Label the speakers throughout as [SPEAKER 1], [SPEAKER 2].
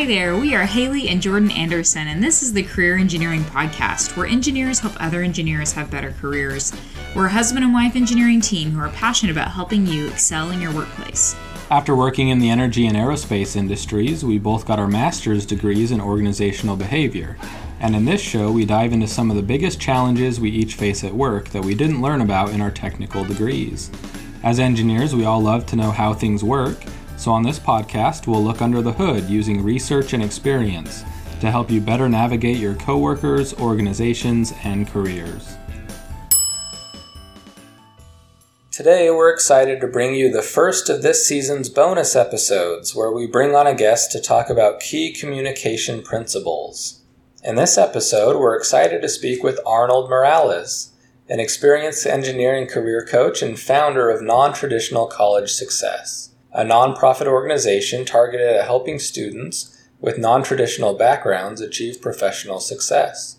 [SPEAKER 1] Hi there, we are Haley and Jordan Anderson, and this is the Career Engineering Podcast, where engineers help other engineers have better careers. We're a husband and wife engineering team who are passionate about helping you excel in your workplace.
[SPEAKER 2] After working in the energy and aerospace industries, we both got our master's degrees in organizational behavior. And in this show, we dive into some of the biggest challenges we each face at work that we didn't learn about in our technical degrees. As engineers, we all love to know how things work so, on this podcast, we'll look under the hood using research and experience to help you better navigate your coworkers, organizations, and careers. Today, we're excited to bring you the first of this season's bonus episodes where we bring on a guest to talk about key communication principles. In this episode, we're excited to speak with Arnold Morales, an experienced engineering career coach and founder of Non Traditional College Success a nonprofit organization targeted at helping students with non traditional backgrounds achieve professional success.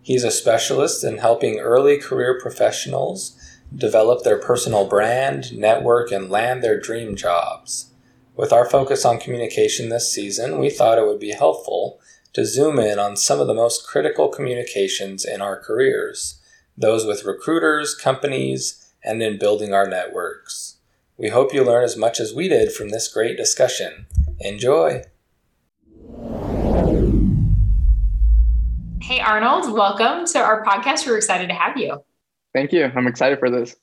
[SPEAKER 2] He's a specialist in helping early career professionals develop their personal brand, network, and land their dream jobs. With our focus on communication this season, we thought it would be helpful to zoom in on some of the most critical communications in our careers, those with recruiters, companies, and in building our networks. We hope you learn as much as we did from this great discussion. Enjoy!
[SPEAKER 1] Hey, Arnold, welcome to our podcast. We're excited to have you.
[SPEAKER 3] Thank you. I'm excited for this.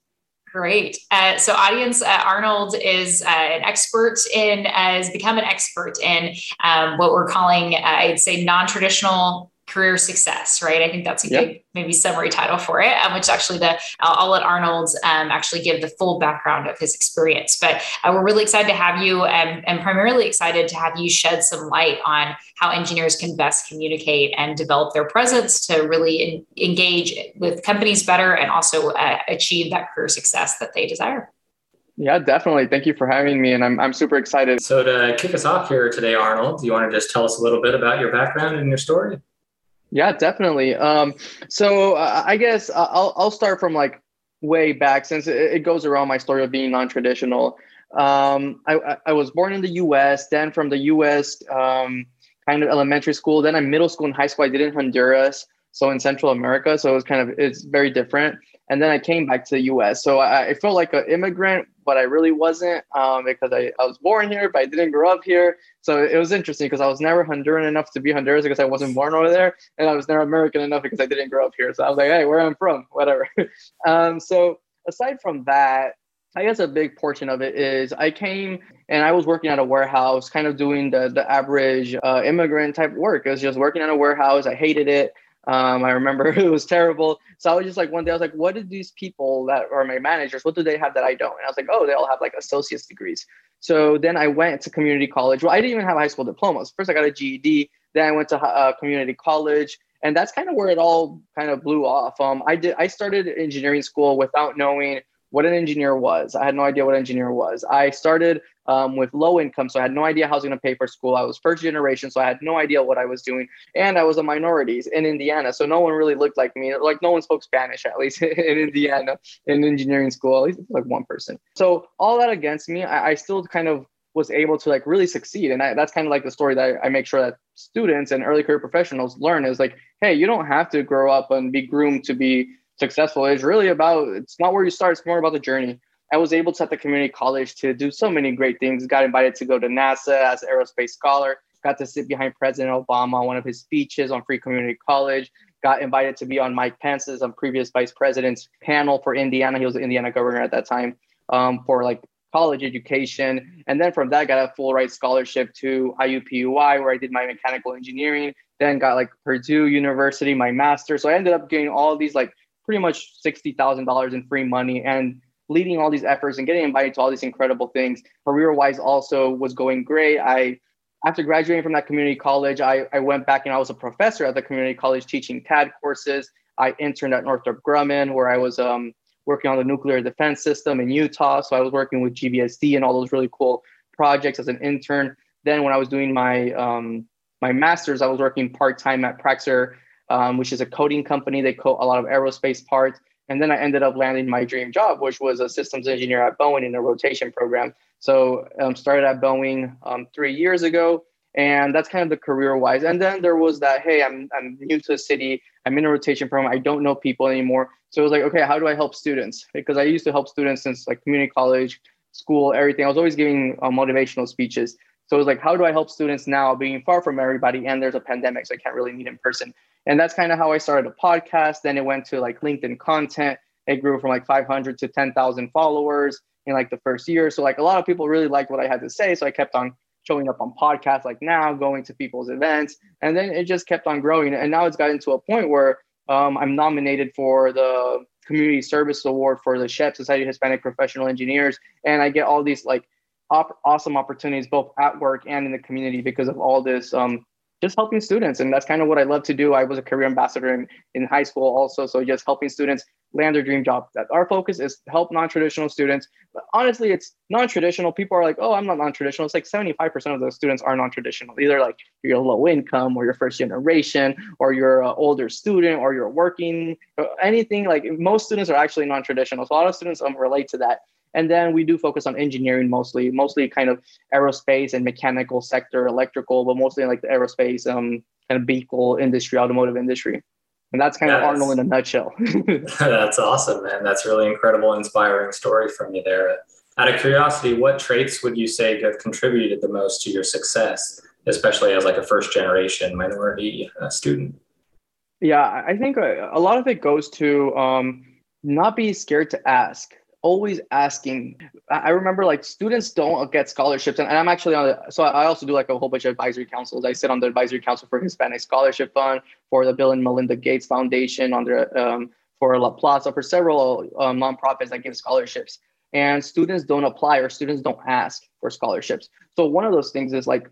[SPEAKER 1] Great. Uh, so, audience, uh, Arnold is uh, an expert in, has become an expert in um, what we're calling, uh, I'd say, non traditional career success, right? I think that's a yep. good maybe summary title for it, um, which actually the I'll, I'll let Arnold um, actually give the full background of his experience. But uh, we're really excited to have you, and, and primarily excited to have you shed some light on how engineers can best communicate and develop their presence to really in, engage with companies better and also uh, achieve that career success that they desire.
[SPEAKER 3] Yeah, definitely. Thank you for having me, and I'm, I'm super excited.
[SPEAKER 2] So, to kick us off here today, Arnold, do you want to just tell us a little bit about your background and your story?
[SPEAKER 3] Yeah, definitely. Um, so uh, I guess I'll I'll start from like way back since it, it goes around my story of being non-traditional. Um, I, I was born in the U.S. Then from the U.S. Um, kind of elementary school. Then I middle school and high school I did in Honduras, so in Central America. So it was kind of it's very different. And then I came back to the U.S. So I, I felt like an immigrant but I really wasn't um, because I, I was born here, but I didn't grow up here. So it was interesting because I was never Honduran enough to be Honduras because I wasn't born over there, and I was never American enough because I didn't grow up here. So I was like, hey, where I'm from, whatever. um, so aside from that, I guess a big portion of it is I came and I was working at a warehouse, kind of doing the the average uh, immigrant type work. It was just working at a warehouse. I hated it. Um, I remember it was terrible. So I was just like, one day I was like, what do these people that are my managers, what do they have that I don't? And I was like, oh, they all have like associate's degrees. So then I went to community college. Well, I didn't even have high school diplomas. First, I got a GED. Then I went to uh, community college, and that's kind of where it all kind of blew off. Um, I did. I started engineering school without knowing what an engineer was. I had no idea what an engineer was. I started um, with low income. So I had no idea how I was going to pay for school. I was first generation, so I had no idea what I was doing. And I was a minority in Indiana. So no one really looked like me. Like no one spoke Spanish, at least in Indiana, in engineering school, at least like one person. So all that against me, I, I still kind of was able to like really succeed. And I, that's kind of like the story that I, I make sure that students and early career professionals learn is like, hey, you don't have to grow up and be groomed to be successful. It's really about, it's not where you start, it's more about the journey. I was able to at the community college to do so many great things. Got invited to go to NASA as an aerospace scholar. Got to sit behind President Obama on one of his speeches on Free Community College. Got invited to be on Mike Pence's um, previous vice president's panel for Indiana. He was the Indiana governor at that time um, for like college education. And then from that, I got a full ride scholarship to IUPUI, where I did my mechanical engineering. Then got like Purdue University, my master. So I ended up getting all these like pretty much $60,000 in free money. And leading all these efforts and getting invited to all these incredible things. Career wise, also was going great. I, after graduating from that community college, I, I went back and I was a professor at the community college teaching CAD courses. I interned at Northrop Grumman, where I was um, working on the nuclear defense system in Utah. So I was working with GBSD and all those really cool projects as an intern. Then when I was doing my um, my master's, I was working part time at Praxair, um, which is a coding company. They code a lot of aerospace parts. And then I ended up landing my dream job, which was a systems engineer at Boeing in a rotation program. So um, started at Boeing um, three years ago. And that's kind of the career wise. And then there was that, hey, I'm, I'm new to the city. I'm in a rotation program. I don't know people anymore. So it was like, okay, how do I help students? Because I used to help students since like community college, school, everything. I was always giving uh, motivational speeches. So it was like, how do I help students now being far from everybody? And there's a pandemic, so I can't really meet in person. And that's kind of how I started a podcast. Then it went to like LinkedIn content. It grew from like 500 to 10,000 followers in like the first year. So like a lot of people really liked what I had to say. So I kept on showing up on podcasts like now, going to people's events, and then it just kept on growing. And now it's gotten to a point where um, I'm nominated for the Community Service Award for the SHPE Society of Hispanic Professional Engineers, and I get all these like op- awesome opportunities both at work and in the community because of all this um, just helping students. And that's kind of what I love to do. I was a career ambassador in, in high school also. So just helping students land their dream job. Our focus is help non-traditional students. But honestly, it's non-traditional. People are like, oh, I'm not non-traditional. It's like 75% of those students are non-traditional. Either like you're low income or you're first generation or you're an older student or you're working, anything like most students are actually non-traditional. So a lot of students um, relate to that. And then we do focus on engineering mostly, mostly kind of aerospace and mechanical sector, electrical, but mostly like the aerospace, um, kind of vehicle industry, automotive industry. And that's kind of Arnold in a nutshell.
[SPEAKER 4] that's awesome, man. That's really incredible, inspiring story from you there. Out of curiosity, what traits would you say have contributed the most to your success, especially as like a first generation minority uh, student?
[SPEAKER 3] Yeah, I think a, a, lot of it goes to um, not be scared to ask always asking. I remember like students don't get scholarships, and, I'm actually on the, so I also do like a whole bunch of advisory councils. I sit on the advisory council for Hispanic Scholarship Fund, for the Bill and Melinda Gates Foundation, under um, for La Plaza, for several uh, nonprofits that give scholarships. And students don't apply or students don't ask for scholarships. So one of those things is like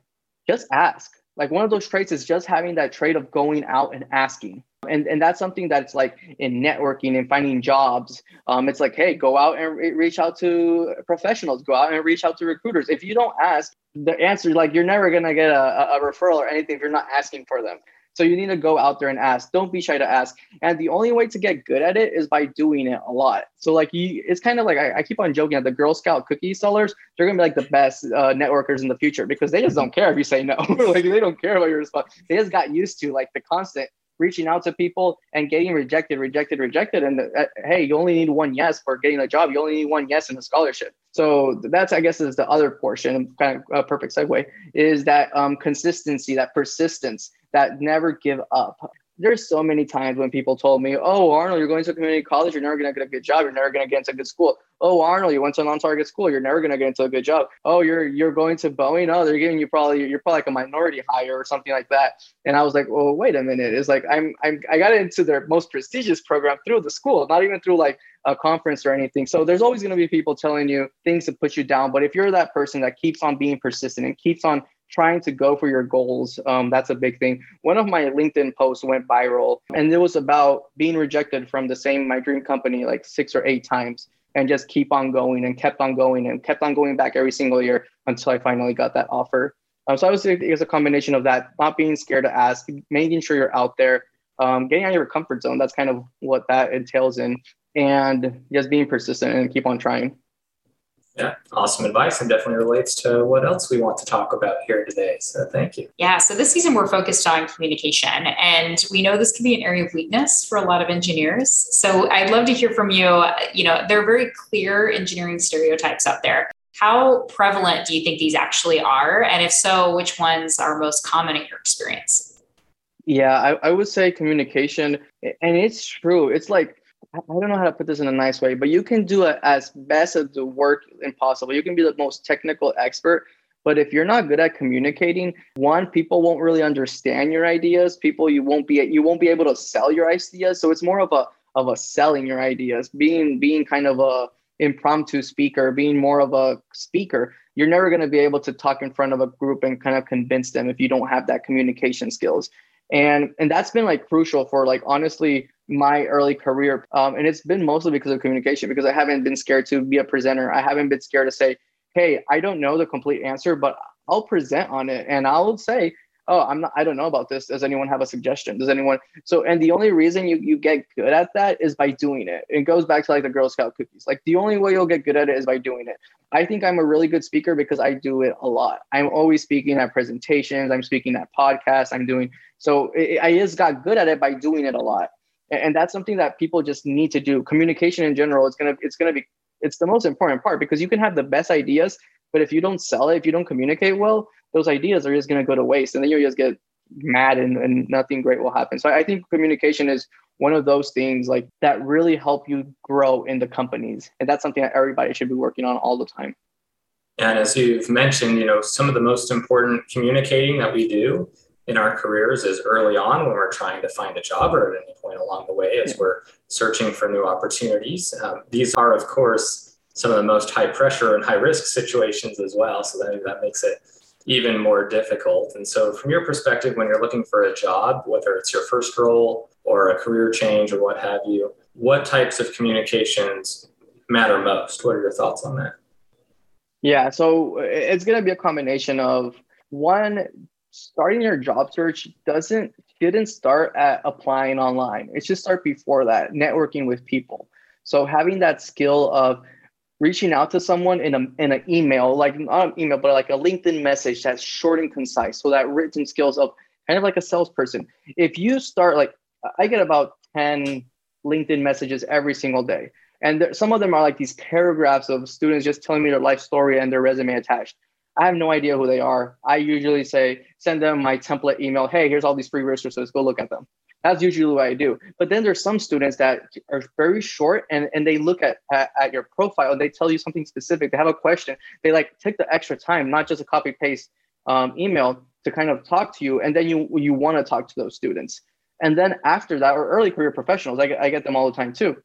[SPEAKER 3] just ask. Like one of those traits is just having that trait of going out and asking. And and that's something that's like in networking and finding jobs um, it's like hey go out and re- reach out to professionals go out and reach out to recruiters. If you don't ask the answer like you're never going to get a, a referral or anything if you're not asking for them so you need to go out there and ask. Don't be shy to ask. And the only way to get good at it is by doing it a lot. So like you it's kind of like i, I keep on joking at the girl scout cookie sellers they're to be like the best uh, networkers in the future because they just don't care if you say no. Like they don't care about your response. They just got used to like the constant reaching out to people and getting rejected, rejected, rejected. And uh, hey, you only need one yes for getting a job. You only need one yes in a scholarship. So that's, I guess, is the other portion, kind of a perfect segue, is that um, consistency, that persistence, that never give up there's so many times when people told me, "Oh, Arnold, you're going to community college. You're never going to get a good job. You're never going to get into a good school." Oh, Arnold, you went to a non-target school. You're never going to get into a good job. Oh, you're you're going to Boeing. Oh, they're giving you probably you're probably like a minority hire or something like that. And I was like, "Well, wait a minute." It's like I'm I'm I got into their most prestigious program through the school, not even through like a conference or anything. So there's always going to be people telling you things to put you down. But if you're that person that keeps on being persistent and keeps on trying to go for your goals. Um, that's a big thing. One of my LinkedIn posts went viral, and it was about being rejected from the same my dream company like six or eight times, and just keep on going and kept on going and kept on going back every single year until I finally got that offer. Um, so I was it was a combination of that, not being scared to ask, making sure you're out there, um, getting out of your comfort zone. That's kind of what that entails in, and just being persistent and keep on trying.
[SPEAKER 4] Yeah, awesome advice and definitely relates to what else we want to talk about here today. So thank you.
[SPEAKER 1] Yeah, so this season we're focused on communication and we know this can be an area of weakness for a lot of engineers. So I'd love to hear from you. You know, there are very clear engineering stereotypes out there. How prevalent do you think these actually are? And if so, which ones are most common in your experience?
[SPEAKER 3] Yeah, I, I would say communication. And it's true. It's like I don't know how to put this in a nice way, but you can do it as best of the work impossible. You can be the most technical expert, but if you're not good at communicating, one, people won't really understand your ideas. People you won't be you won't be able to sell your ideas. So it's more of a of a selling your ideas, being being kind of a impromptu speaker, being more of a speaker. You're never going to be able to talk in front of a group and kind of convince them if you don't have that communication skills. And and that's been like crucial for like honestly my early career. Um, and it's been mostly because of communication, because I haven't been scared to be a presenter. I haven't been scared to say, hey, I don't know the complete answer, but I'll present on it. And I'll say, oh i'm not i don't know about this. Does anyone have a suggestion? Does anyone so and the only reason you, you get good at that is by doing it. It goes back to like the girl scout cookies. Like the only way you'll get good at it is by doing it. I think i'm a really good speaker because i do it a lot. I'm always speaking at presentations. I'm speaking at podcasts. I'm doing so it, i just got good at it by doing it a lot. And, and that's something that people just need to do. Communication in general it's gonna it's gonna be it's the most important part because you can have the best ideas but if you don't sell it if you don't communicate well those ideas are just going to go to waste and then you just get mad and, and nothing great will happen. So i think communication is one of those things like that really help you grow in the companies and that's something that everybody should be working on all the time.
[SPEAKER 4] And as you've mentioned you know some of the most important communicating that we do in our careers is early on when we're trying to find a job or at any point along the way as yeah. we're searching for new opportunities. Um, these are of course some of the most high pressure and high risk situations as well so that, that makes it even more difficult. And so, from your perspective, when you're looking for a job, whether it's your first role or a career change or what have you, what types of communications matter most? What are your thoughts on that?
[SPEAKER 3] Yeah, so it's going to be a combination of one, starting your job search doesn't didn't start at applying online. It should start before that, networking with people. So having that skill of reaching out to someone in a in an email, like not an email, but like a LinkedIn message that's short and concise. So that written skills of kind of like a salesperson. If you start like I get about 10 LinkedIn messages every single day. And there, some of them are like these paragraphs of students just telling me their life story and their resume attached. I have no idea who they are. I usually say, send them my template email. Hey, here's all these free resources. Go look at them. That's usually what I do. But then there's some students that are very short and, and they look at, at, at your profile and they tell you something specific. They have a question. They like take the extra time, not just a copy paste um, email to kind of talk to you. And then you you want to talk to those students. And then after that, or early career professionals, I get, I get them all the time too.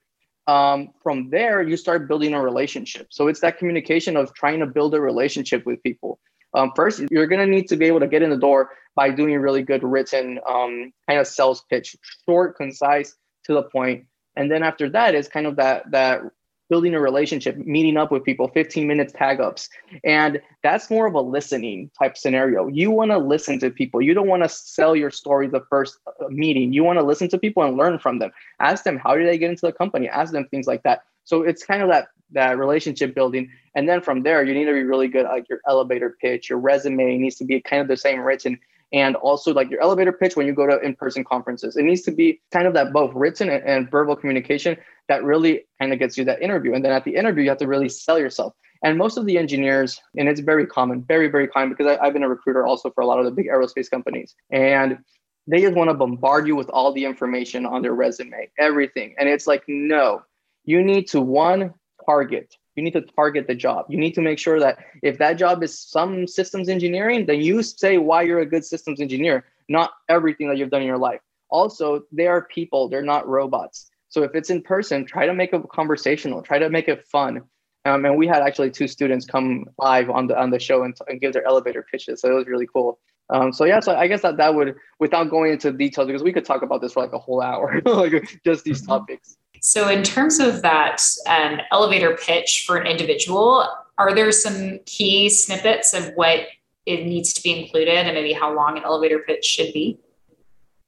[SPEAKER 3] Um, from there, you start building a relationship. So it's that communication of trying to build a relationship with people. Um, first, you're going to need to be able to get in the door by doing a really good written um, kind of sales pitch, short, concise, to the point. And then after that is kind of that that building a relationship, meeting up with people, 15 minutes tag ups. And that's more of a listening type scenario. You want to listen to people. You don't want to sell your story the first uh, meeting. You want to listen to people and learn from them. Ask them how did they get into the company? Ask them things like that. So it's kind of that that relationship building. And then from there, you need to be really good at like your elevator pitch. Your resume needs to be kind of the same written. And also like your elevator pitch when you go to in-person conferences. It needs to be kind of that both written and, and verbal communication that really kind of gets you that interview. And then at the interview, you have to really sell yourself. And most of the engineers, and it's very common, very, very common because I, I've been a recruiter also for a lot of the big aerospace companies. And they just want to bombard you with all the information on their resume, everything. And it's like, no, you need to one target. You need to target the job. You need to make sure that if that job is some systems engineering then you say why you're a good systems engineer not everything that you've done in your life. Also they are people. They're not robots. So if it's in person try to make it conversational. Try to make it fun. Um, and we had actually two students come live on the on the show and, and give their elevator pitches. So it was really cool. Um, so yeah, so I guess that that would, without going into details, because we could talk about this for like a whole hour, like just these mm-hmm. topics.
[SPEAKER 1] So, in terms of that um, elevator pitch for an individual, are there some key snippets of what it needs to be included and maybe how long an elevator pitch should be?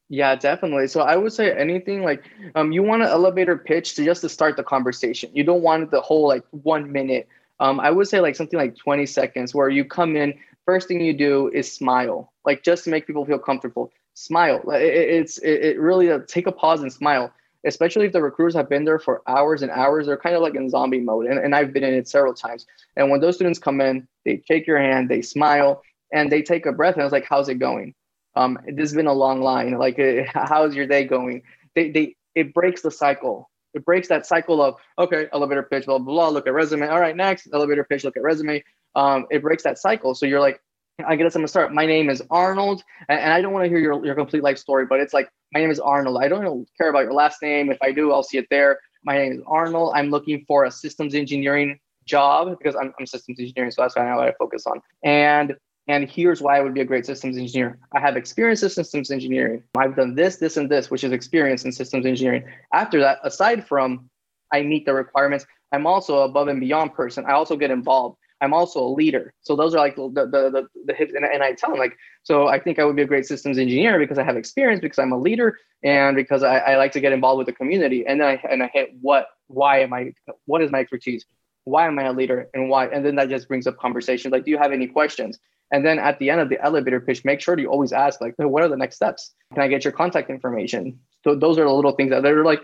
[SPEAKER 3] Yeah, definitely. So I would say anything like um, you want an elevator pitch to just to start the conversation. You don't want the whole like one minute. Um, I would say like something like 20 seconds where you come in, first thing you do is smile, like just to make people feel comfortable. Smile. It, it's it, it really uh, take a pause and smile especially if the recruiters have been there for hours and hours, they're kind of like in zombie mode. And, and I've been in it several times. And when those students come in, they shake your hand, they smile, and they take a breath. And I was like, how's it going? Um, this has been a long line. Like, uh, how's your day going? They, they, it breaks the cycle. It breaks that cycle of, okay, elevator pitch, blah, blah, blah, look at resume. All right, next, elevator pitch, look at resume. Um, it breaks that cycle. So you're like, I guess I'm gonna start. My name is Arnold, and, I don't want to hear your, your complete life story, but it's like my name is Arnold. I don't care about your last name. If I do, I'll see it there. My name is Arnold. I'm looking for a systems engineering job because I'm, I'm systems engineering, so that's kind of what I focus on. And and here's why I would be a great systems engineer. I have experience in systems engineering. I've done this, this, and this, which is experience in systems engineering. After that, aside from I meet the requirements, I'm also above and beyond person. I also get involved. I'm also a leader. So those are like the the the, the. And, and I tell them like, so I think I would be a great systems engineer because I have experience, because I'm a leader, and because I, I like to get involved with the community. And then I and I hit what why am I what is my expertise? Why am I a leader and why? And then that just brings up conversations like, do you have any questions? And then at the end of the elevator pitch, make sure you always ask like, what are the next steps? Can I get your contact information? So those are the little things that they're like,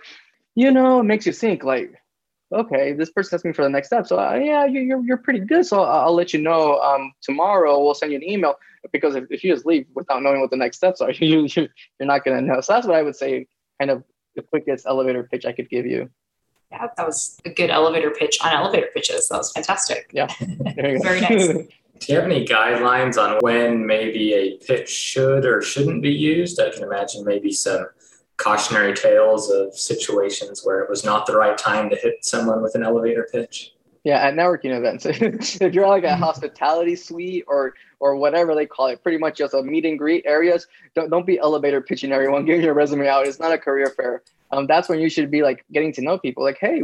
[SPEAKER 3] you know, it makes you think like, okay, this person asking me for the next step. So uh, yeah, you, you're, you're pretty good. So I'll, I'll let you know um, tomorrow. We'll send you an email because if, if you just leave without knowing what the next steps are, you, you you're not going to know. So that's what I would say, kind of the quickest elevator pitch I could give you.
[SPEAKER 1] Yeah, that was a good elevator pitch on elevator pitches. That was fantastic.
[SPEAKER 3] Yeah,
[SPEAKER 1] very nice.
[SPEAKER 4] Do you have any guidelines on when maybe a pitch should or shouldn't be used? I can imagine maybe some cautionary tales of situations where it was not the right time to hit someone with an elevator pitch.
[SPEAKER 3] Yeah, at networking events, if you're like a mm-hmm. hospitality suite or or whatever they call it, pretty much just a meet and greet areas, don't don't be elevator pitching everyone, getting your resume out. It's not a career fair. Um, that's when you should be like getting to know people. Like, hey,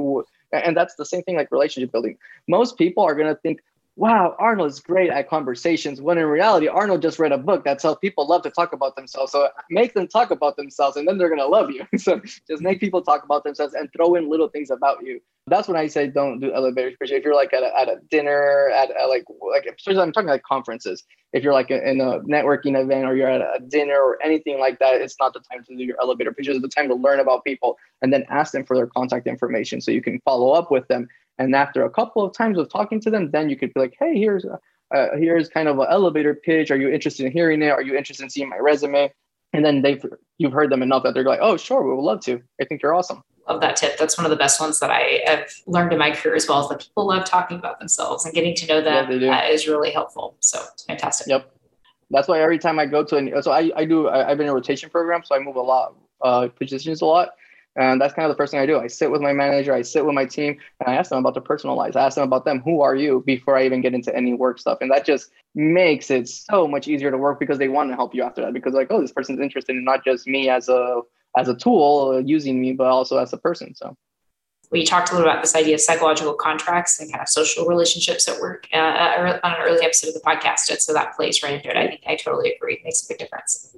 [SPEAKER 3] and that's the same thing like relationship building. Most people are gonna think, wow, Arnold is great at conversations. When in reality, Arnold just read a book that tells people love to talk about themselves. So make them talk about themselves and then they're going to love you. so just make people talk about themselves and throw in little things about you. That's when I say don't do elevator pitch. If you're like at a, at a dinner, at, at like, like, especially I'm talking like conferences. If you're like in a networking event or you're at a dinner or anything like that, it's not the time to do your elevator pitch. It's the time to learn about people and then ask them for their contact information so you can follow up with them and after a couple of times of talking to them, then you could be like, hey, here's a, uh, here's kind of an elevator pitch. Are you interested in hearing it? Are you interested in seeing my resume? And then they've you've heard them enough that they're like, oh, sure, we would love to. I think you're awesome.
[SPEAKER 1] Love that tip. That's one of the best ones that I have learned in my career as well. Is that people love talking about themselves and getting to know them yeah, is really helpful. So it's fantastic.
[SPEAKER 3] Yep. That's why every time I go to an so I, I do I, have been in a rotation program, so I move a lot uh, positions a lot. And that's kind of the first thing I do. I sit with my manager, I sit with my team, and I ask them about the personal lives. I ask them about them. Who are you before I even get into any work stuff? And that just makes it so much easier to work because they want to help you after that. Because like, oh, this person's interested in not just me as a as a tool uh, using me, but also as a person. So
[SPEAKER 1] we talked a little about this idea of psychological contracts and kind of social relationships at work uh, uh on an early episode of the podcast. So that plays right into it. I think I totally agree. It makes a big difference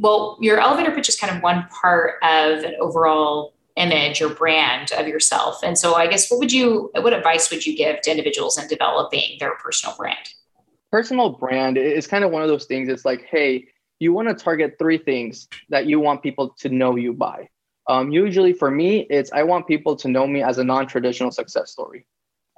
[SPEAKER 1] well, your elevator pitch is kind of one part of an overall image or brand of yourself. And so I guess what would you what advice would you give to individuals in developing their personal brand?
[SPEAKER 3] Personal brand is kind of one of those things. It's like, hey, you want to target three things that you want people to know you by. Um, usually for me, it's I want people to know me as a non-traditional success story.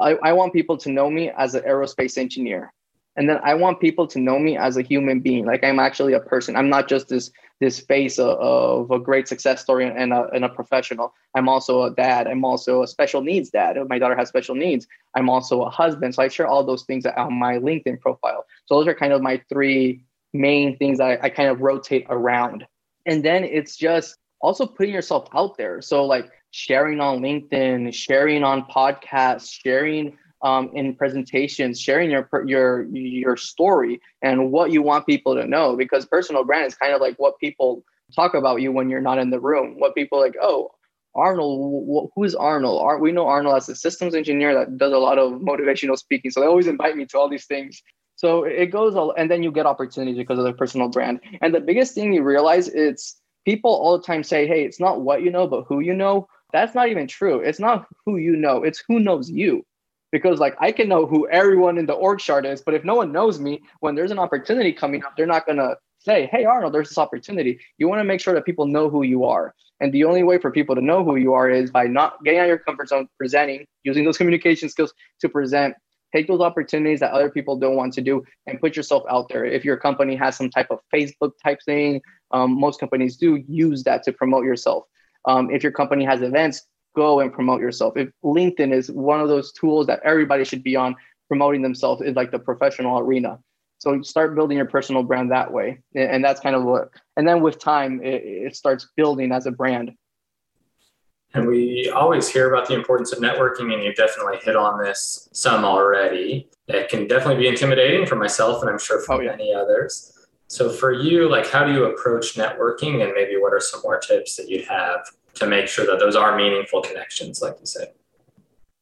[SPEAKER 3] I, I want people to know me as an aerospace engineer and then i want people to know me as a human being. Like i'm actually a person. I'm not just this this face of, of a great success story and a, and a professional. I'm also a dad. I'm also a special needs dad. My daughter has special needs. I'm also a husband. So i share all those things on my linkedin profile. So those are kind of my three main things I, I kind of rotate around. And then it's just also putting yourself out there. So like sharing on linkedin sharing on podcasts sharing um, in presentations, sharing your your your story and what you want people to know. Because personal brand is kind of like what people talk about you when you're not in the room. What people like, oh, Arnold, who's Arnold? We know Arnold as a systems engineer that does a lot of motivational speaking. So they always invite me to all these things. So it goes all, and then you get opportunities because of their personal brand. And the biggest thing you realize it's people all the time say, hey, it's not what you know, but who you know. That's not even true. It's not who you know, it's who knows you because like I can know who everyone in the org chart is, but if no one knows me, when there's an opportunity coming up, they're not gonna say, "Hey Arnold, there's this opportunity." You want to make sure that people know who you are, and the only way for people to know who you are is by not getting out of your comfort zone, presenting, using those communication skills to present. Take those opportunities that other people don't want to do and put yourself out there. If your company has some type of Facebook type thing, um, most companies do use that to promote yourself. Um, if your company has events, go and promote yourself. If LinkedIn is one of those tools that everybody should be on promoting themselves in like the professional arena. So start building your personal brand that way. And that's kind of what, and then with time, it, it starts building as a brand.
[SPEAKER 4] And we always hear about the importance of networking, and you've definitely hit on this some already. It can definitely be intimidating for myself, and I'm sure for oh, yeah. many others. So, for you, like, how do you approach networking, and maybe what are some more tips that you'd have to make sure that those are meaningful connections, like you said?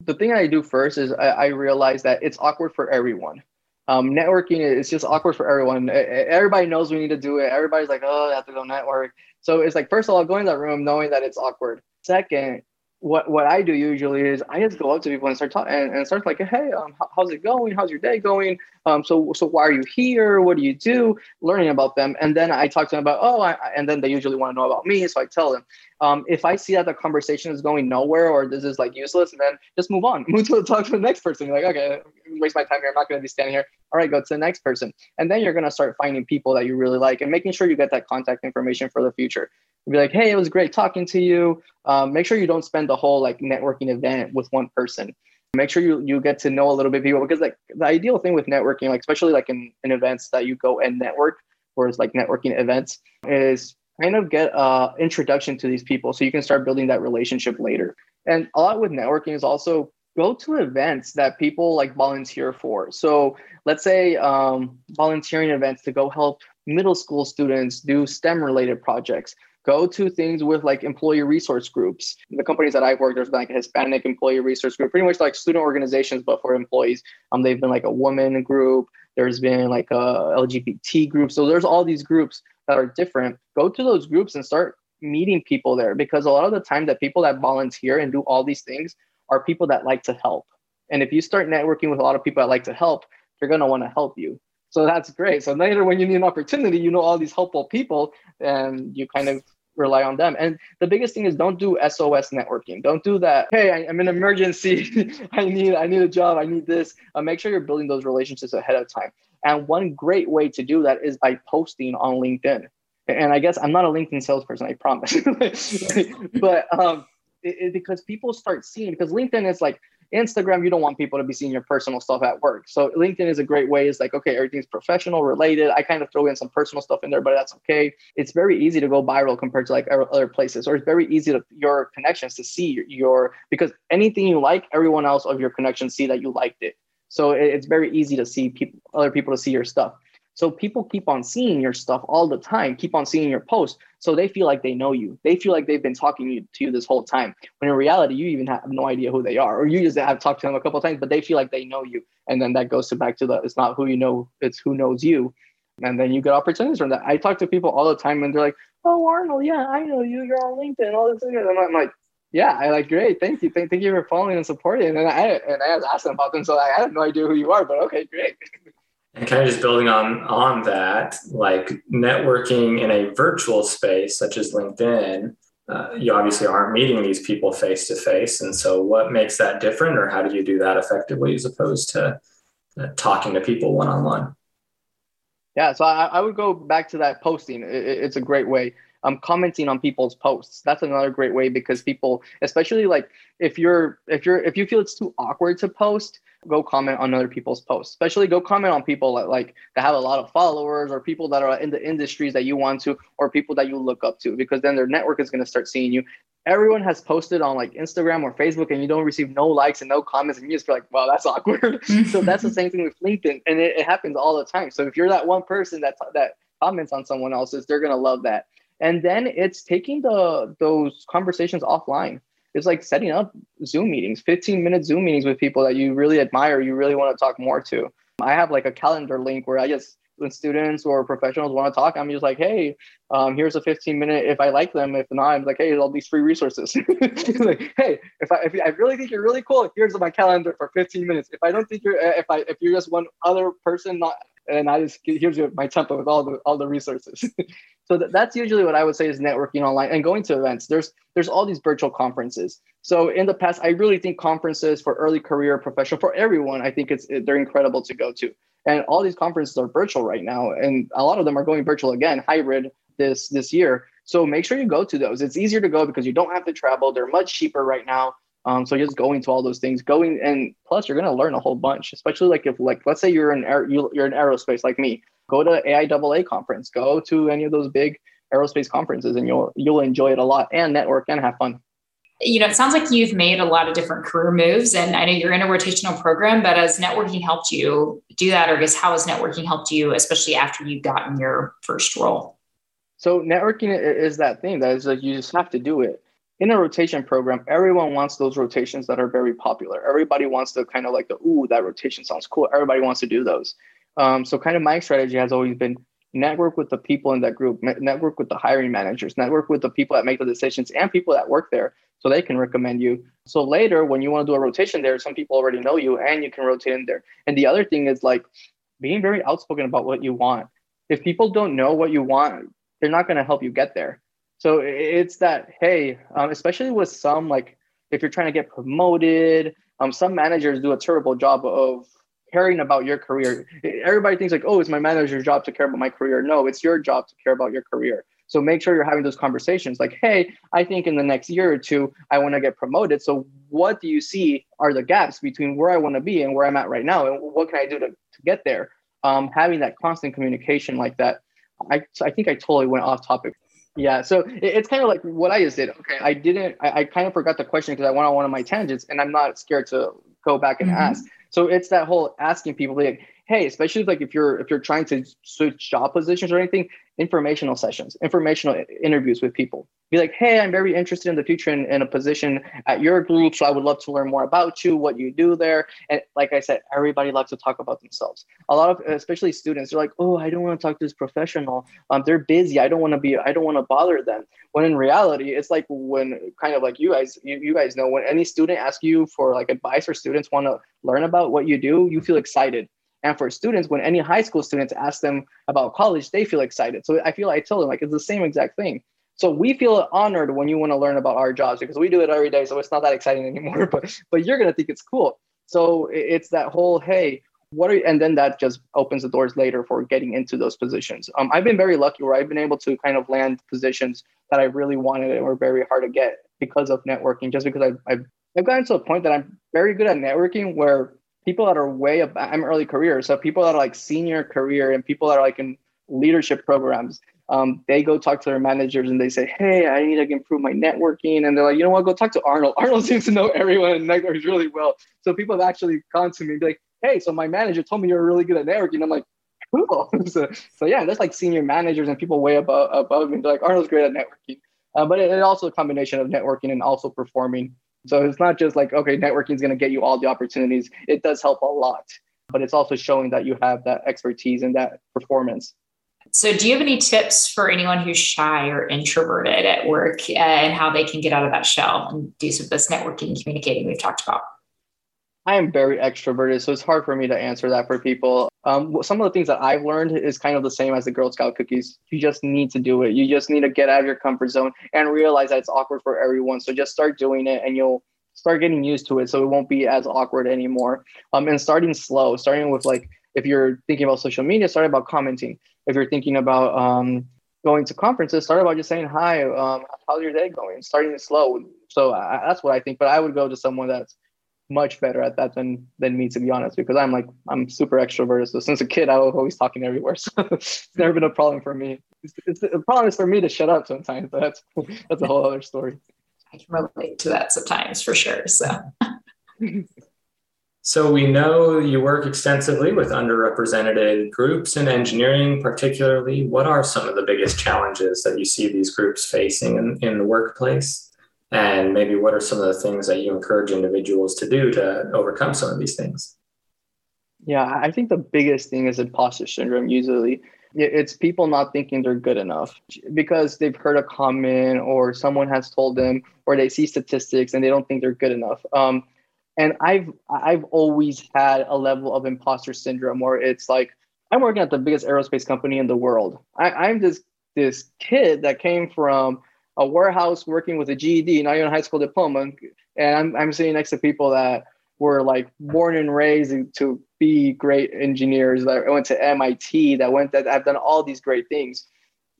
[SPEAKER 3] the thing I do first is I, I realize that it's awkward for everyone. Um, networking is just awkward for everyone. Everybody knows we need to do it. Everybody's like, oh, I have to go network. So it's like, first of all, go in that room knowing that it's awkward. Second, what what I do usually is I just go up to people and start talking and, and start like, hey, um, how's it going? How's your day going? Um, so so why are you here? What do you do? Learning about them, and then I talk to them about oh, I, and then they usually want to know about me, so I tell them. Um, if I see that the conversation is going nowhere or this is like useless, then just move on, move to talk to the next person. You're like okay, waste my time here. I'm not going to be standing here. All right, go to the next person, and then you're going to start finding people that you really like and making sure you get that contact information for the future be like, hey, it was great talking to you. Um, make sure you don't spend the whole like networking event with one person. Make sure you you get to know a little bit people because like the ideal thing with networking, like especially like in, in events that you go and network, whereas like networking events is kind of get uh introduction to these people so you can start building that relationship later. And a lot with networking is also go to events that people like volunteer for. So let's say um, volunteering events to go help middle school students do STEM related projects go to things with like employee resource groups. The companies that I've worked, there's been like a Hispanic employee resource group, pretty much like student organizations, but for employees. Um, they've been like a woman group. There's been like uh, a LGBT group. So there's all these groups that are different. Go to those groups and start meeting people there because a lot of the time that people that volunteer and do all these things are people that like to help. And if you start networking with a lot of people that like to help, they're going to want to help you. So that's great. So later, when you need an opportunity, you know all these helpful people, and you kind of rely on them. And the biggest thing is don't do SOS networking. Don't do that. Hey, I, am in emergency. I need I need a job. I need this. Uh, make sure you're building those relationships ahead of time. And one great way to do that is by posting on LinkedIn. And I guess I'm not a LinkedIn salesperson, I promise. but um, it, it, because people start seeing because LinkedIn is like Instagram, you don't want people to be seeing your personal stuff at work. So LinkedIn is a great way. It's like, okay, everything's professional related. I kind of throw in some personal stuff in there, but that's okay. It's very easy to go viral compared to like other places, or it's very easy to your connections to see your, because anything you like, everyone else of your connections see that you liked it. So it's very easy to see people, other people to see your stuff. So people keep on seeing your stuff all the time, keep on seeing your posts. So they feel like they know you. They feel like they've been talking to you this whole time. When in reality, you even have no idea who they are, or you just have talked to them a couple times, but they feel like they know you. And then that goes to back to the it's not who you know, it's who knows you. And then you get opportunities from that. I talk to people all the time and they're like, Oh, Arnold, yeah, I know you. You're on LinkedIn, all this. And I'm like, yeah, I like great. Thank you. Thank, thank you for following and supporting. And I and I was asking about them, so I had no idea who you are, but okay, great.
[SPEAKER 4] and kind of just building on on that like networking in a virtual space such as linkedin uh, you obviously aren't meeting these people face to face and so what makes that different or how do you do that effectively as opposed to uh, talking to people one-on-one?
[SPEAKER 3] Yeah so I, I, would go back to that posting. It, it's a great way um, commenting on people's posts. That's another great way because people especially like if you're if you're if you feel it's too awkward to post go comment on other people's posts. Especially go comment on people that like that have a lot of followers or people that are in the industries that you want to or people that you look up to because then their network is going to start seeing you. Everyone has posted on like instagram or facebook and you don't receive no likes and no comments and you just feel like wow that's awkward. So that's the same thing with linkedin and it, it happens all the time. So if you're that one person that that comments on someone else's they're going to love that and then it's taking the those conversations offline it's like setting up Zoom meetings, 15 minute Zoom meetings with people that you really admire, you really want to talk more to. I have like a calendar link where I just when students or professionals want to talk, I'm just like, hey, um, here's a 15 minute. If I like them, if not, I'm like, hey, all these free resources. like, hey, if I if I really think you're really cool, here's my calendar for 15 minutes. If I don't think you're, if I if you're just one other person, not and I just here's my template with all the all the resources. so th- that's usually what I would say is networking online and going to events. There's there's all these virtual conferences. So in the past, I really think conferences for early career professional for everyone, I think it's they're incredible to go to. And all these conferences are virtual right now, and a lot of them are going virtual again, hybrid this this year. So make sure you go to those. It's easier to go because you don't have to travel. They're much cheaper right now. Um, so just going to all those things, going and plus you're gonna learn a whole bunch, especially like if like let's say you're in air, you, you're in aerospace like me, go to AIAA conference, go to any of those big aerospace conferences, and you'll you'll enjoy it a lot and network and have fun.
[SPEAKER 1] You know, it sounds like you've made a lot of different career moves, and I know you're in a rotational program. But has networking helped you do that, or I guess how has networking helped you, especially after you've gotten your first role?
[SPEAKER 3] So networking is that thing that is like you just have to do it in a rotation program, everyone wants those rotations that are very popular. Everybody wants to kind of like the, ooh, that rotation sounds cool. Everybody wants to do those. Um, so kind of my strategy has always been network with the people in that group, network with the hiring managers, network with the people that make the decisions and people that work there so they can recommend you. So later, when you want to do a rotation there, some people already know you and you can rotate in there. And the other thing is like being very outspoken about what you want. If people don't know what you want, they're not going to help you get there. So it's that, hey, um, especially with some, like if you're trying to get promoted, um, some managers do a terrible job of caring about your career. Everybody thinks like, oh, it's my manager's job to care about my career. No, it's your job to care about your career. So make sure you're having those conversations like, hey, I think in the next year or two, I want to get promoted. So what do you see are the gaps between where I want to be and where I'm at right now? And what can I do to, to get there? Um, having that constant communication like that. I, I think I totally went off topic. Yeah, so it's kind of like what I just did. Okay, I didn't. I, I kind of forgot the question because I went on one of my tangents, and I'm not scared to go back and mm-hmm. ask. So it's that whole asking people like, hey, especially like if you're if you're trying to switch job positions or anything, informational sessions, informational interviews with people. Be like, hey, I'm very interested in the future in, in, a position at your group. So I would love to learn more about you, what you do there. And like I said, everybody loves to talk about themselves. A lot of, especially students, they're like, oh, I don't want to talk to this professional. Um, they're busy. I don't want to be, I don't want to bother them. When in reality, it's like when kind of like you guys, you, you guys know when any student asks you for like advice or students want to learn about what you do, you feel excited and for students, when any high school students ask them about college, they feel excited. So I feel I tell them like it's the same exact thing. So we feel honored when you want to learn about our jobs because we do it every day. So it's not that exciting anymore, but but you're gonna think it's cool. So it's that whole hey, what are you, and then that just opens the doors later for getting into those positions. Um, I've been very lucky where I've been able to kind of land positions that I really wanted and were very hard to get because of networking. Just because I've I've, I've gotten to a point that I'm very good at networking where people that are way up i'm early career so people that are like senior career and people that are like in leadership programs um, they go talk to their managers and they say hey i need to improve my networking. And they're like you know what? Go talk to arnold. Arnold seems to know everyone and networks really well. So people have actually gone to me and be like hey so my manager told me you're really good at networking. I'm like cool. So, so yeah there's like senior managers and people way above, above me. They're like arnold's great at networking. Uh, but it, it also a combination of networking and also performing. So it's not just like, okay, networking is going to get you all the opportunities. It does help a lot, but it's also showing that you have that expertise and that performance.
[SPEAKER 1] So, do you have any tips for anyone who's shy or introverted at work uh, and how they can get out of that shell and do some of this networking and communicating we've talked about?
[SPEAKER 3] I am very extroverted, so it's hard for me to answer that for people. Um, some of the things that I've learned is kind of the same as the Girl Scout cookies. You just need to do it. You just need to get out of your comfort zone and realize that it's awkward for everyone. So just start doing it, and you'll start getting used to it. So it won't be as awkward anymore. Um, and starting slow, starting with like if you're thinking about social media, start about commenting. If you're thinking about um, going to conferences, start about just saying hi. Um, how's your day going? Starting slow. So I, that's what I think. But I would go to someone that's much better at that than than me to be honest because i'm like i'm super extroverted so since a kid i was always talking everywhere so it's never been a problem for me it's, it's, the problem is for me to shut up sometimes but that's that's a whole other story
[SPEAKER 1] i can relate to that sometimes for sure so
[SPEAKER 4] so we know you work extensively with underrepresented groups in engineering particularly. What are some of the biggest challenges that you see these groups facing in, in the workplace? And maybe what are some of the things that you encourage individuals to do to overcome some of these things?
[SPEAKER 3] Yeah i think the biggest thing is imposter syndrome usually. It's people not thinking they're good enough because they've heard a comment or someone has told them or they see statistics and they don't think they're good enough. Um, and i've i've always had a level of imposter syndrome where it's like i'm working at the biggest aerospace company in the world. I, i'm this this kid that came from a warehouse working with a GED, not even a high school diploma, and I'm I'm sitting next to people that were like born and raised to be great engineers that went to MIT, that went that I've done all these great things,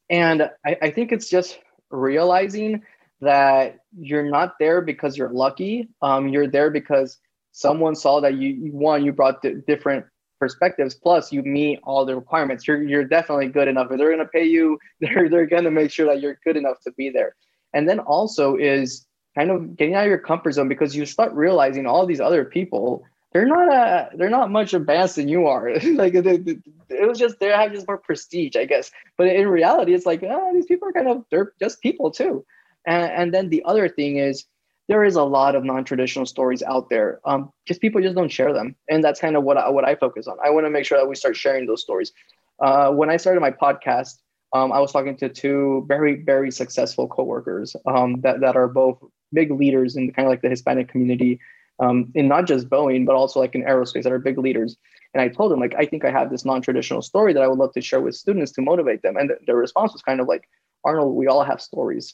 [SPEAKER 3] and I, I think it's just realizing that you're not there because you're lucky. Um, you're there because someone saw that you, you one you brought different perspectives plus you meet all the requirements. You're you're definitely good enough. They're going to pay you. They're they're going to make sure that you're good enough to be there. And then also is kind of getting out of your comfort zone because you start realizing all these other people they're not uh they're not much advanced than you are. Like it, it was just they have just more prestige i guess. But in reality it's like oh, these people are kind of they're just people too And, and then the other thing is there is a lot of non-traditional stories out there. Um, people just don't share them, and that's kind of what I, what I focus on. I want to make sure that we start sharing those stories. Uh, when I started my podcast, um, I was talking to two very very successful coworkers um, that that are both big leaders in kind of like the Hispanic community, um, in not just Boeing but also like in aerospace that are big leaders. And I told them like I think I have this non-traditional story that I would love to share with students to motivate them. And th- their response was kind of like, Arnold, we all have stories.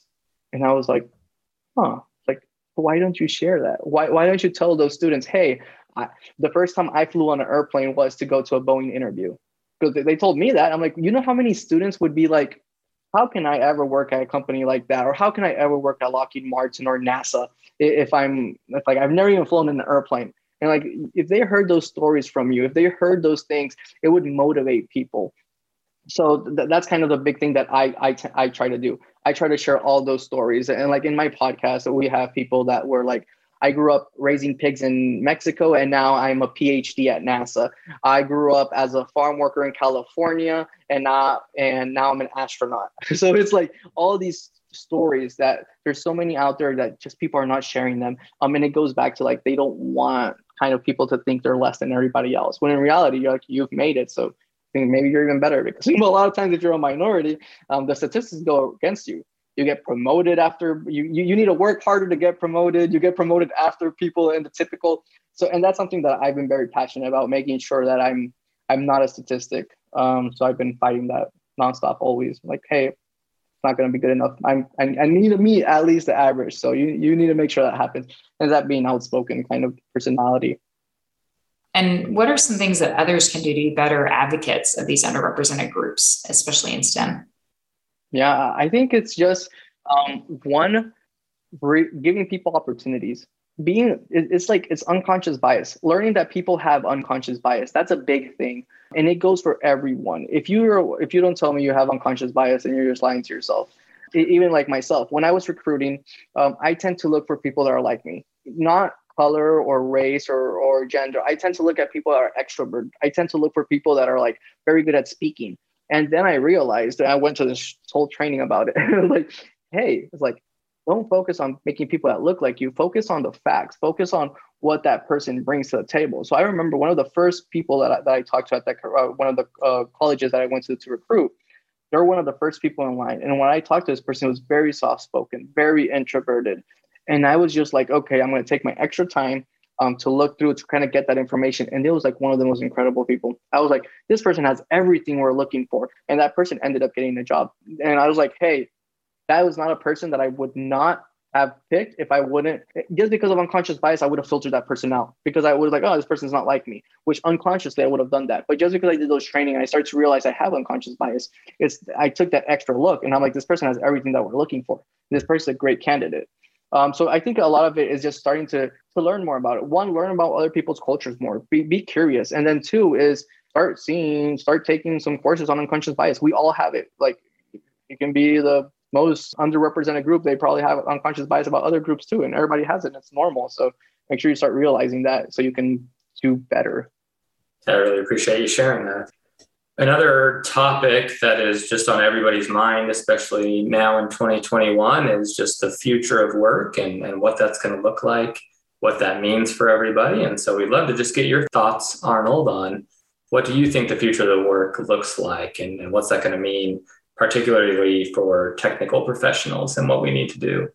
[SPEAKER 3] And I was like, huh, like, why don't you share that? Why, why don't you tell those students, hey, I, the first time I flew on an airplane was to go to a Boeing interview? Because they, they told me that. I'm like, you know how many students would be like, how can I ever work at a company like that? Or how can I ever work at Lockheed Martin or NASA if I'm if like I've never even flown in an airplane? And like if they heard those stories from you, if they heard those things, it would motivate people. So th- that's kind of the big thing that I I, t- I try to do. I try to share all those stories. And like in my podcast, we have people that were like, I grew up raising pigs in Mexico and now I'm a PhD at NASA. I grew up as a farm worker in California and now and now I'm an astronaut. So it's like all these stories that there's so many out there that just people are not sharing them. Um and it goes back to like they don't want kind of people to think they're less than everybody else. When in reality you're like you've made it. So think maybe you're even better because a lot of times if you're a minority, um, the statistics go against you. You get promoted after you, you you need to work harder to get promoted. You get promoted after people in the typical. So and that's something that I've been very passionate about, making sure that I'm I'm not a statistic. Um, so I've been fighting that nonstop always. Like, hey, it's not going to be good enough. I'm I, I need to meet at least the average. So you you need to make sure that happens. And that being outspoken kind of personality.
[SPEAKER 1] And what are some things that others can do to be better advocates of these underrepresented groups, especially in STEM?
[SPEAKER 3] Yeah, I think it's just um, one, re- giving people opportunities. Being, it's like it's unconscious bias. Learning that people have unconscious bias. That's a big thing, and it goes for everyone. If you're, if you don't tell me you have unconscious bias, and you're just lying to yourself. Even like myself, when I was recruiting, um, I tend to look for people that are like me, not color or race or, or gender. I tend to look at people that are extrovert. I tend to look for people that are like very good at speaking. And then I realized that I went to this whole training about it. like, hey, it's like, don't focus on making people that look like you. Focus on the facts. Focus on what that person brings to the table. So I remember one of the first people that I, that I talked to at that uh, one of the uh, colleges that I went to to recruit. They're one of the first people in line. And when I talked to this person, it was very soft spoken, very introverted. And I was just like, okay, I'm going to take my extra time um, to look through to kind of get that information. And it was like one of the most incredible people. I was like, this person has everything we're looking for. And that person ended up getting the job. And I was like, hey, that was not a person that I would not have picked if I wouldn't, just because of unconscious bias, I would have filtered that person out because I was like, oh, this person's not like me, which unconsciously I would have done that. But just because I did those training I started to realize I have unconscious bias, it's I took that extra look and I'm like, this person has everything that we're looking for. This person's a great candidate. Um, so I think a lot of it is just starting to to learn more about it. One, learn about other people's cultures more. Be be curious, and then two is start seeing, start taking some courses on unconscious bias. We all have it. Like it can be the most underrepresented group. They probably have unconscious bias about other groups too, and everybody has it. And it's normal. So make sure you start realizing that so you can do better.
[SPEAKER 4] I really appreciate you sharing that. Another topic that is just on everybody's mind, especially now in 2021, is just the future of work and, and what that's going to look like, what that means for everybody. And so we'd love to just get your thoughts, Arnold, on what do you think the future of the work looks like and, and what's that going to mean, particularly for technical professionals and what we need to do?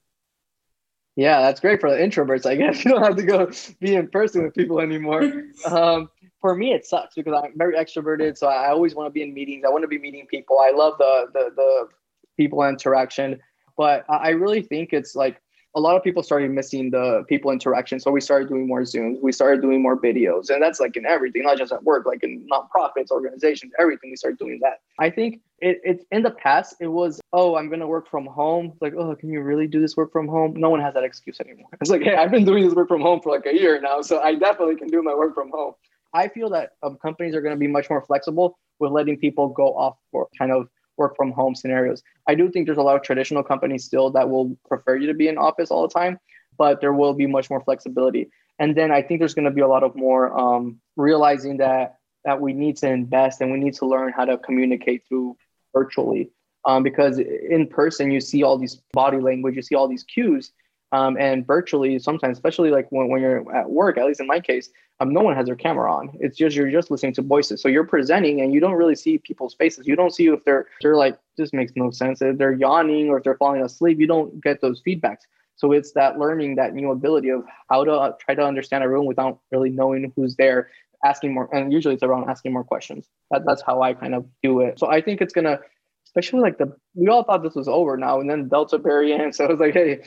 [SPEAKER 3] Yeah, that's great for the introverts. I guess you don't have to go be in person with people anymore. Um, for me it sucks because I'm very extroverted, so I always want to be in meetings. I want to be meeting people. I love the the the people interaction, but I really think it's like a lot of people started missing the people interaction. So we started doing more Zooms, we started doing more videos, and that's like in everything, not just at work, like in nonprofits, organizations, everything. We started doing that. I think it, it in the past it was oh I'm gonna work from home. Like oh can you really do this work from home? No one has that excuse anymore. It's like hey I've been doing this work from home for like a year now, so I definitely can do my work from home. I feel that um, companies are going to be much more flexible with letting people go off for kind of work from home scenarios. I do think there's a lot of traditional companies still that will prefer you to be in office all the time, but there will be much more flexibility. And then I think there's going to be a lot of more um, realizing that that we need to invest and we need to learn how to communicate through virtually. um, because in person you see all these body language, you see all these cues, um, and virtually sometimes, especially like when, when you're at work, at least in my case, um, no one has their camera on. It's just you're just listening to voices, so you're presenting and you don't really see people's faces. You don't see if they're they're like this makes no sense. If they're yawning or if they're falling asleep, you don't get those feedbacks. So it's that learning that new ability of how to uh, try to understand a room without really knowing who's there, asking more, and usually it's around asking more questions. That, that's how I kind of do it. So I think it's gonna especially like the we all thought this was over now and then delta variant so i was like hey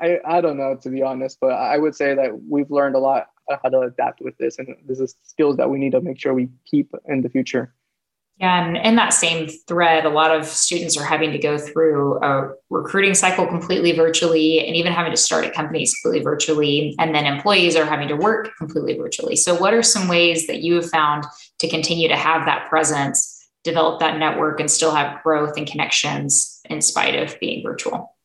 [SPEAKER 3] i i don't know to be honest but i would say that we've learned a lot how to adapt with this and this is skills that we need to make sure we keep in the future
[SPEAKER 1] yeah, and in that same thread, a lot of students are having to go through a recruiting cycle completely virtually and even having to start at companies completely virtually. And then employees are having to work completely virtually. So, what are some ways that you have found to continue to have that presence develop that network and still have growth and connections in spite of being virtual?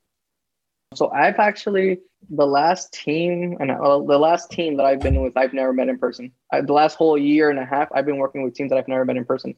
[SPEAKER 3] So I've actually the last team and uh, the last team that I've been with, I've never met in person. I, the last whole year and a half, I've been working with teams that I've never met in person.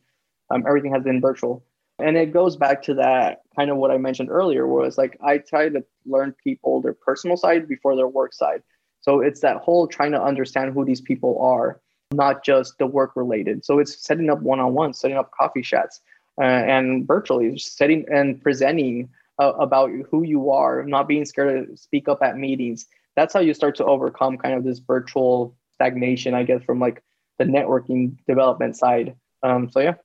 [SPEAKER 3] Um, everything has been virtual, and it goes back to that kind of what I mentioned earlier, was like I try to learn people their personal side before their work side. So it's that whole trying to understand who these people are not just the work related. So it's setting up one on one, setting up coffee chats, uh, and virtually setting and presenting uh, about who you are, not being scared to speak up at meetings. That's how you start to overcome kind of this virtual stagnation, I guess, from like the networking development side. Um, so yeah.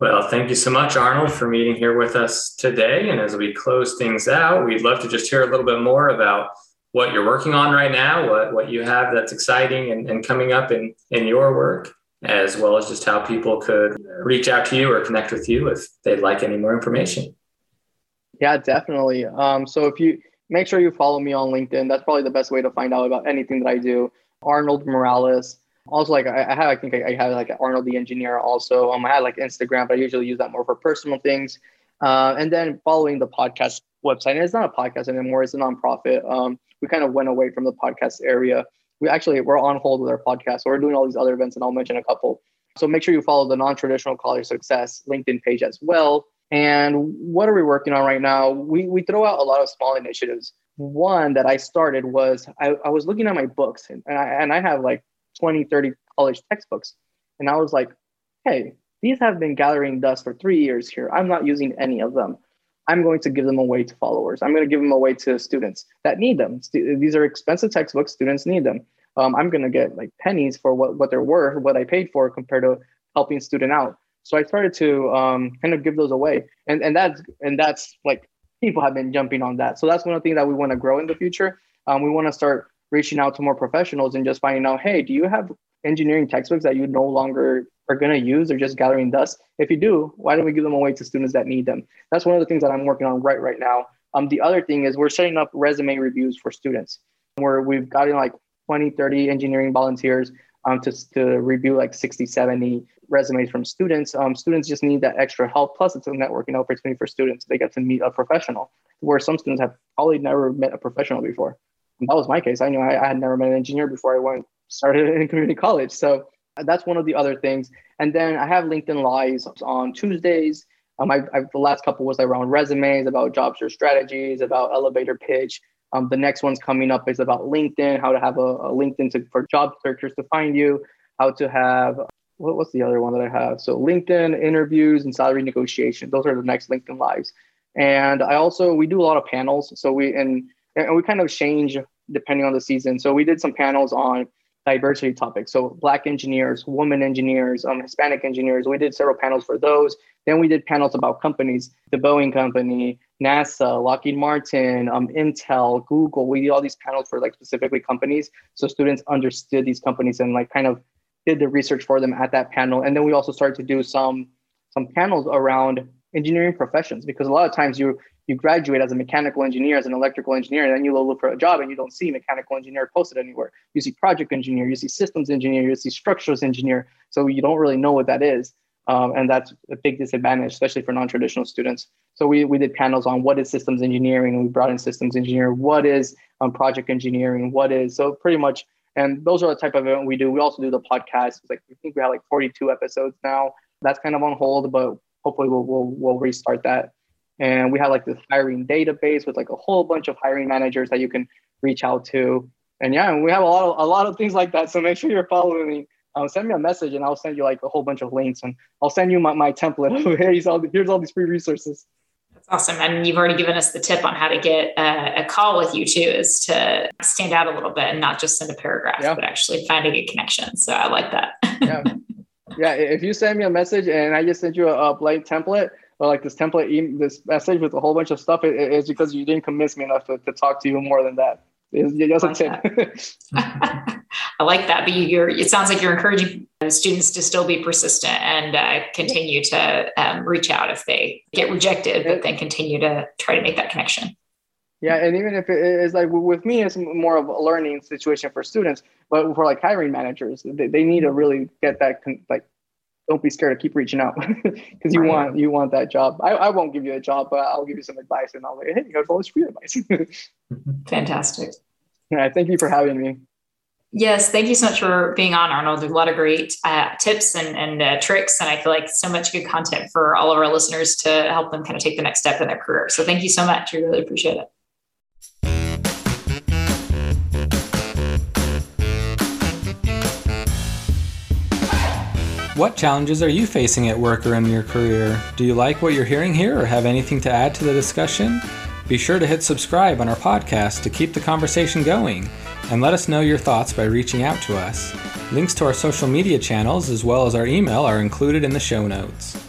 [SPEAKER 4] Well, thank you so much, Arnold, for meeting here with us today. And as we close things out, we'd love to just hear a little bit more about what you're working on right now, what, what you have that's exciting and, and coming up in, in your work, as well as just how people could reach out to you or connect with you if they'd like any more information.
[SPEAKER 3] Yeah, definitely. Um, so if you make sure you follow me on LinkedIn, that's probably the best way to find out about anything that I do. Arnold Morales. Also, like I, have, I think I, I have like Arnold the engineer. Also, um, I had like Instagram, but I usually use that more for personal things. Uh, and then following the podcast website, and it's not a podcast anymore; it's a nonprofit. Um, we kind of went away from the podcast area. We actually we're on hold with our podcast, so we're doing all these other events, and I'll mention a couple. So make sure you follow the non-traditional college success LinkedIn page as well. And what are we working on right now? We we throw out a lot of small initiatives. One that I started was I, I was looking at my books, and I, and I have like 20, 30 college textbooks, and I was like, hey, these have been gathering dust for three years here. I'm not using any of them. I'm going to give them away to followers. I'm going to give them away to students that need them. These are expensive textbooks. Students need them. Um, I'm going to get like pennies for what, what they're worth, what I paid for compared to helping student out. So I started to um, kind of give those away, and and that's and that's like people have been jumping on that. So that's one of the things that we want to grow in the future. Um, we want to start reaching out to more professionals and just finding out, hey, do you have engineering textbooks that you no longer are going to use or just gathering dust? If you do, why don't we give them away to students that need them? That's one of the things that I'm working on right right now. Um, the other thing is we're setting up resume reviews for students where we've gotten like 20, 30 engineering volunteers um, to, to review like 60, 70 resumes from students. Um, students just need that extra help. Plus, it's a networking opportunity for students. They get to meet a professional, where some students have probably never met a professional before. That was my case. I knew I, I had never met an engineer before I went started in community college. So that's one of the other things. And then I have LinkedIn Lives on Tuesdays. Um, I, I, the last couple was around resumes, about job search strategies, about elevator pitch. Um, the next one's coming up is about LinkedIn, how to have a, a LinkedIn to, for job searchers to find you, how to have what, what's the other one that I have? So LinkedIn interviews and salary negotiation. Those are the next LinkedIn lives. And I also we do a lot of panels. So we and and we kind of change depending on the season. So we did some panels on diversity topics. So black engineers, women engineers, um, Hispanic engineers. We did several panels for those. Then we did panels about companies, the Boeing company, NASA, Lockheed Martin, um, Intel, Google. We did all these panels for like specifically companies. So students understood these companies and like kind of did the research for them at that panel. And then we also started to do some some panels around engineering professions because a lot of times you you graduate as a mechanical engineer, as an electrical engineer, and then you look for a job and you don't see mechanical engineer posted anywhere. You see project engineer, you see systems engineer, you see structures engineer. So you don't really know what that is. Um, and that's a big disadvantage, especially for non-traditional students. So we, we did panels on what is systems engineering, and we brought in systems engineer, what is um, project engineering, what is, so pretty much, and those are the type of event we do. We also do the podcast. Like I think we have like 42 episodes now. That's kind of on hold, but hopefully we'll, we'll, we'll restart that. And we have like this hiring database with like a whole bunch of hiring managers that you can reach out to. And yeah, and we have a lot of a lot of things like that. So make sure you're following me. Um, send me a message and I'll send you like a whole bunch of links and I'll send you my, my template. here's all here's all these free resources.
[SPEAKER 1] That's awesome. And you've already given us the tip on how to get a, a call with you too, is to stand out a little bit and not just send a paragraph, yeah. but actually find a good connection. So I like that.
[SPEAKER 3] yeah. Yeah. If you send me a message and I just send you a, a blank template, or like this template, e- this message with a whole bunch of stuff, it, it's because you didn't convince me enough to, to talk to you more than that. It's,
[SPEAKER 1] a tip. I like that. But you're, it sounds like you're encouraging students to still be persistent and uh, continue to um, reach out if they get rejected, but then continue to try to make that connection.
[SPEAKER 3] Yeah, and even if it is like with me, it's more of a learning situation for students, but for like hiring managers, they, they need to really get that like don't be scared to keep reaching out because you right. want you want that job. I, I won't give you a job, but I'll give you some advice and I'll like, hey, here's all this free advice.
[SPEAKER 1] Fantastic.
[SPEAKER 3] Yeah, thank you for having me.
[SPEAKER 1] Yes, thank you so much for being on, Arnold. There's a lot of great uh, tips and, and uh, tricks, and I feel like so much good content for all of our listeners to help them kind of take the next step in their career. So thank you so much. We really appreciate it.
[SPEAKER 2] What challenges are you facing at work or in your career? Do you like what you're hearing here or have anything to add to the discussion? Be sure to hit subscribe on our podcast to keep the conversation going and let us know your thoughts by reaching out to us. Links to our social media channels as well as our email are included in the show notes.